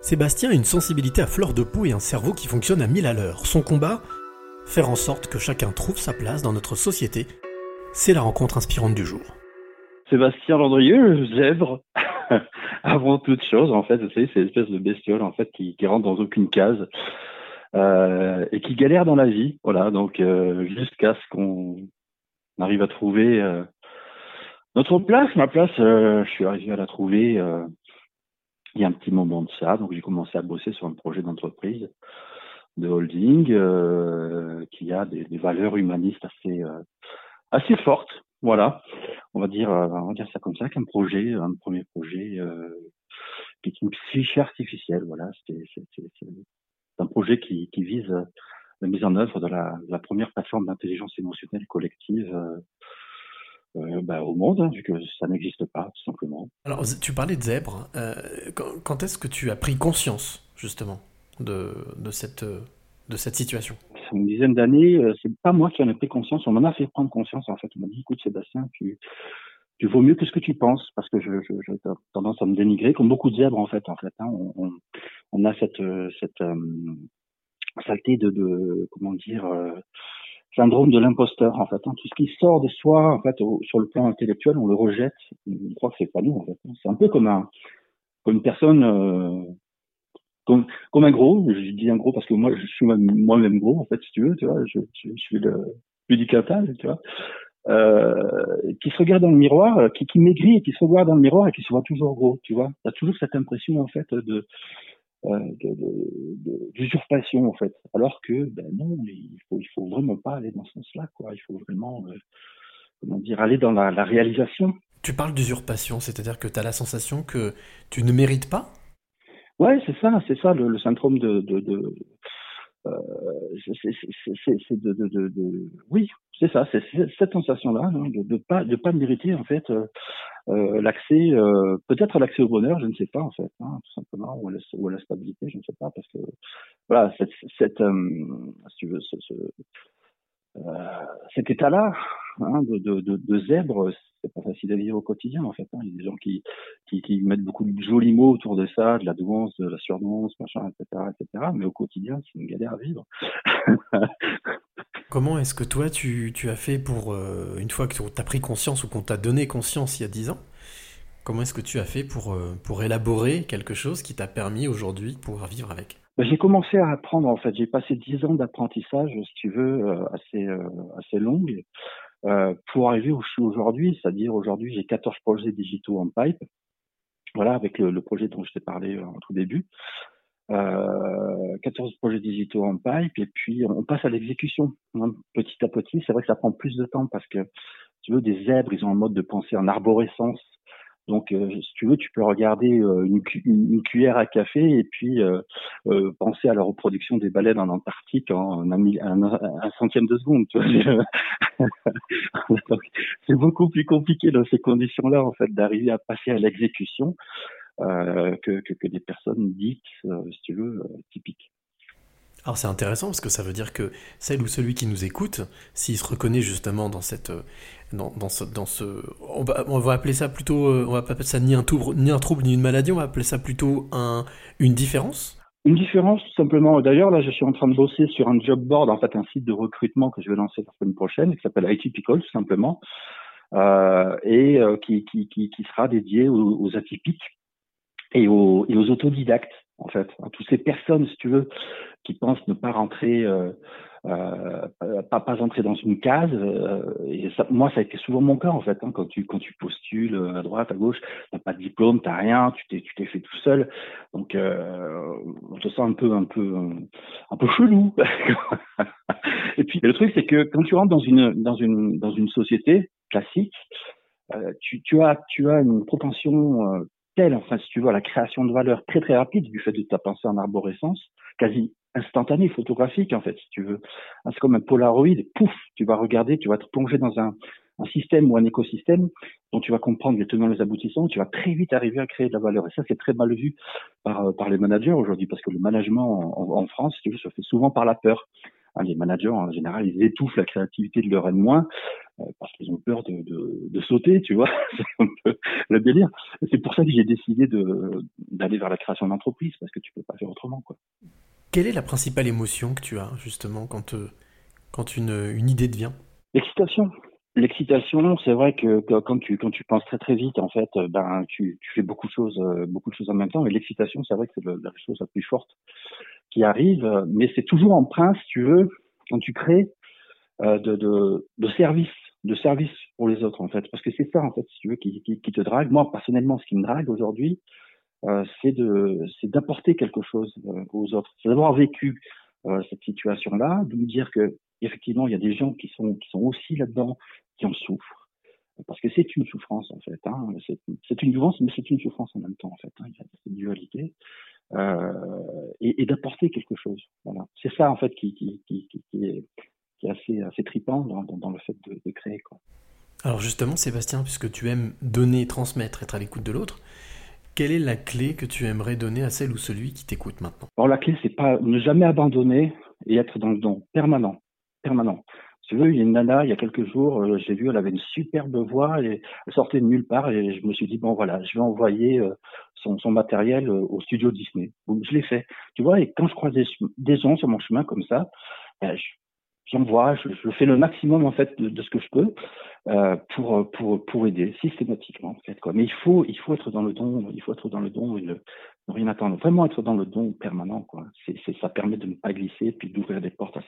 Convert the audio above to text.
Sébastien a une sensibilité à fleur de peau et un cerveau qui fonctionne à mille à l'heure. Son combat? Faire en sorte que chacun trouve sa place dans notre société. C'est la rencontre inspirante du jour. Sébastien Landrieux, zèbre. Avant toute chose, en fait, vous savez, c'est l'espèce de bestiole en fait qui, qui rentre dans aucune case euh, et qui galère dans la vie. Voilà, donc euh, jusqu'à ce qu'on arrive à trouver euh, notre place. Ma place, euh, je suis arrivé à la trouver euh, il y a un petit moment de ça. Donc j'ai commencé à bosser sur un projet d'entreprise de holding euh, qui a des, valeurs humanistes assez assez fortes. Voilà, on va dire on va dire ça comme ça qu'un projet, un premier projet qui est une psyché artificielle. Voilà, c'est un projet qui, qui, vise la mise en œuvre de la, de la première plateforme d'intelligence émotionnelle collective euh, bah, au monde, hein, vu que ça n'existe pas, tout simplement. Alors, tu parlais de zèbre. Euh, quand, quand est-ce que tu as pris conscience, justement, de, de, cette, de cette situation? Une dizaine d'années. Euh, c'est pas moi qui en ai pris conscience. On m'en a fait prendre conscience, en fait. On m'a dit, écoute, Sébastien, tu, tu vaux mieux que ce que tu penses, parce que je, je, je tendance à me dénigrer, comme beaucoup de zèbres, en fait. En fait hein. on, on, on, a cette, cette saleté de, de, comment dire, euh, syndrome de l'imposteur en fait. Hein. Tout ce qui sort de soi en fait sur le plan intellectuel, on le rejette. On croit que c'est pas nous en fait. Hein. C'est un peu comme un comme une personne euh, comme un gros. Je dis un gros parce que moi je suis moi-même gros en fait si tu veux. Tu vois, je, suis le plus tu vois. Euh, qui se regarde dans le miroir, qui, qui maigrit et qui se regarde dans le miroir et qui se voit toujours gros, tu vois. T'as toujours cette impression en fait de d'usurpation en fait. Alors que ben non, il faut il faut vraiment pas aller dans ce sens-là quoi. Il faut vraiment euh, comment dire aller dans la, la réalisation. Tu parles d'usurpation, c'est-à-dire que tu as la sensation que tu ne mérites pas? Ouais, c'est ça, c'est ça le, le, syndrome de, de, de euh, c'est de, de, de, de, oui, c'est ça, c'est cette sensation-là hein, de, de pas de pas mériter en fait euh, euh, l'accès, euh, peut-être l'accès au bonheur, je ne sais pas en fait, hein, tout simplement, ou à, la, ou à, la, stabilité, je ne sais pas, parce que voilà, cette, cette euh, si tu veux, ce, ce, euh, cet état-là hein, de, de, de, de, zèbre, c'est pas facile à vivre au quotidien en fait. Hein. Il y a des gens qui, qui, qui, mettent beaucoup de jolis mots autour de ça, de la douance, de la surdouance, machin, etc., etc. Mais au quotidien, c'est une galère à vivre. Comment est-ce que toi, tu, tu as fait pour, euh, une fois que tu as pris conscience ou qu'on t'a donné conscience il y a dix ans, comment est-ce que tu as fait pour, euh, pour élaborer quelque chose qui t'a permis aujourd'hui de pouvoir vivre avec? Ben, J'ai commencé à apprendre, en fait. J'ai passé dix ans d'apprentissage, si tu veux, euh, assez, assez longue, pour arriver où je suis aujourd'hui. C'est-à-dire, aujourd'hui, j'ai 14 projets digitaux en pipe. Voilà, avec le, projet dont je t'ai parlé en tout début. Euh, 14 projets digitaux en pipe et puis on passe à l'exécution hein, petit à petit. C'est vrai que ça prend plus de temps parce que tu veux des zèbres, ils ont un mode de pensée en arborescence. Donc, euh, si tu veux, tu peux regarder euh, une, une, cuillère à café et puis euh, penser à la reproduction des baleines en Antarctique en un, un, centième de seconde. c'est beaucoup plus compliqué dans ces conditions-là, en fait, d'arriver à passer à l'exécution euh, que, que, que, des personnes dites, euh, si tu veux, typiques. Alors c'est intéressant parce que ça veut dire que celle ou celui qui nous écoute, s'il se reconnaît justement dans cette, dans, dans ce, on va, va appeler ça plutôt, on va pas appeler ça ni un trouble, ni un trouble ni une maladie, on va appeler ça plutôt un, une différence. Une différence, tout simplement. D'ailleurs, là, je suis en train de bosser sur un job board, en fait, un site de recrutement que je vais lancer la semaine prochaine, qui s'appelle IT People, tout simplement, euh, et euh, qui, qui, qui, sera dédié aux, aux atypiques et aux, et aux autodidactes, en fait, à toutes ces personnes, si tu veux, qui pensent ne pas rentrer, euh, euh, pas, pas entrer dans une case. Euh, et moi, ça a été souvent mon cas, en fait, hein, quand tu quand tu postules à droite, à gauche, t'as pas de diplôme, t'as rien, tu t'es tu t'es fait tout seul, donc on te sent un peu un peu un peu chelou. et puis le truc, c'est que quand tu rentres dans une dans une dans une société classique, tu, tu as tu as une propension euh, enfin, si tu veux, la création de valeur très très rapide du fait de ta pensée en arborescence, quasi instantanée, photographique en fait, si tu veux. Ah, c'est comme un Polaroid, pouf, tu vas regarder, tu vas te plonger dans un, système ou un écosystème dont tu vas comprendre les tenants les aboutissants, tu vas très vite arriver à créer de la valeur. Et ça, c'est très mal vu par, par les managers aujourd'hui, parce que le management en, France, si tu veux, se fait souvent par la peur. Hein, les managers, en général, ils étouffent la créativité de leur N- euh, parce qu'ils ont peur de, de, de, sauter, tu vois. c'est un peu le délire. C'est pour ça que j'ai décidé d'aller vers la création d'entreprise, parce que tu peux pas faire autrement, quoi. Quelle est la principale émotion que tu as, justement, quand, euh, quand une, une idée te vient? L'excitation. L'excitation, c'est vrai que, quand tu quand tu penses très très vite, en fait, ben tu, tu fais beaucoup de choses, euh, beaucoup de choses en même temps. Et l'excitation, c'est vrai que c'est la chose la plus forte qui arrive, mais c'est toujours en si tu veux, quand tu crées euh, de, de, de service, de service pour les autres en fait, parce que c'est ça en fait, si tu veux, qui, te drague. Moi personnellement, ce qui me drague aujourd'hui, euh, c'est d'apporter quelque chose euh, aux autres, c'est d'avoir vécu euh, cette situation-là, de me dire que effectivement, il y a des gens qui sont qui sont aussi là-dedans, qui en souffrent, parce que c'est une souffrance en fait. Hein, c'est une jouvence, mais c'est une souffrance en même temps en fait. Hein, il y a cette dualité. Et, d'apporter quelque chose. Voilà. C'est ça en fait qui, qui, est, qui est assez, assez tripant dans, dans, dans le fait de, de, créer. Quoi. Alors justement, Sébastien, puisque tu aimes donner, transmettre, être à l'écoute de l'autre, quelle est la clé que tu aimerais donner à celle ou celui qui t'écoute maintenant? Alors la clé, c'est pas ne jamais abandonner et être dans le don permanent, permanent tu veux, il y a une nana, il y a quelques jours, euh, j'ai vu, elle avait une superbe voix et elle sortait de nulle part et je me suis dit, bon voilà, je vais envoyer euh, son, son, matériel euh, au studio Disney. Donc, je l'ai fait. Tu vois, et quand je croise des, des gens sur mon chemin comme ça, ben, j'envoie, je, je, fais le maximum en fait de, ce que je peux euh, pour, pour, pour aider systématiquement en fait quoi. Mais il faut il faut être dans le don, il faut être dans le don et ne, rien attendre. Vraiment être dans le don permanent quoi. C'est ça permet de ne pas glisser puis d'ouvrir des portes à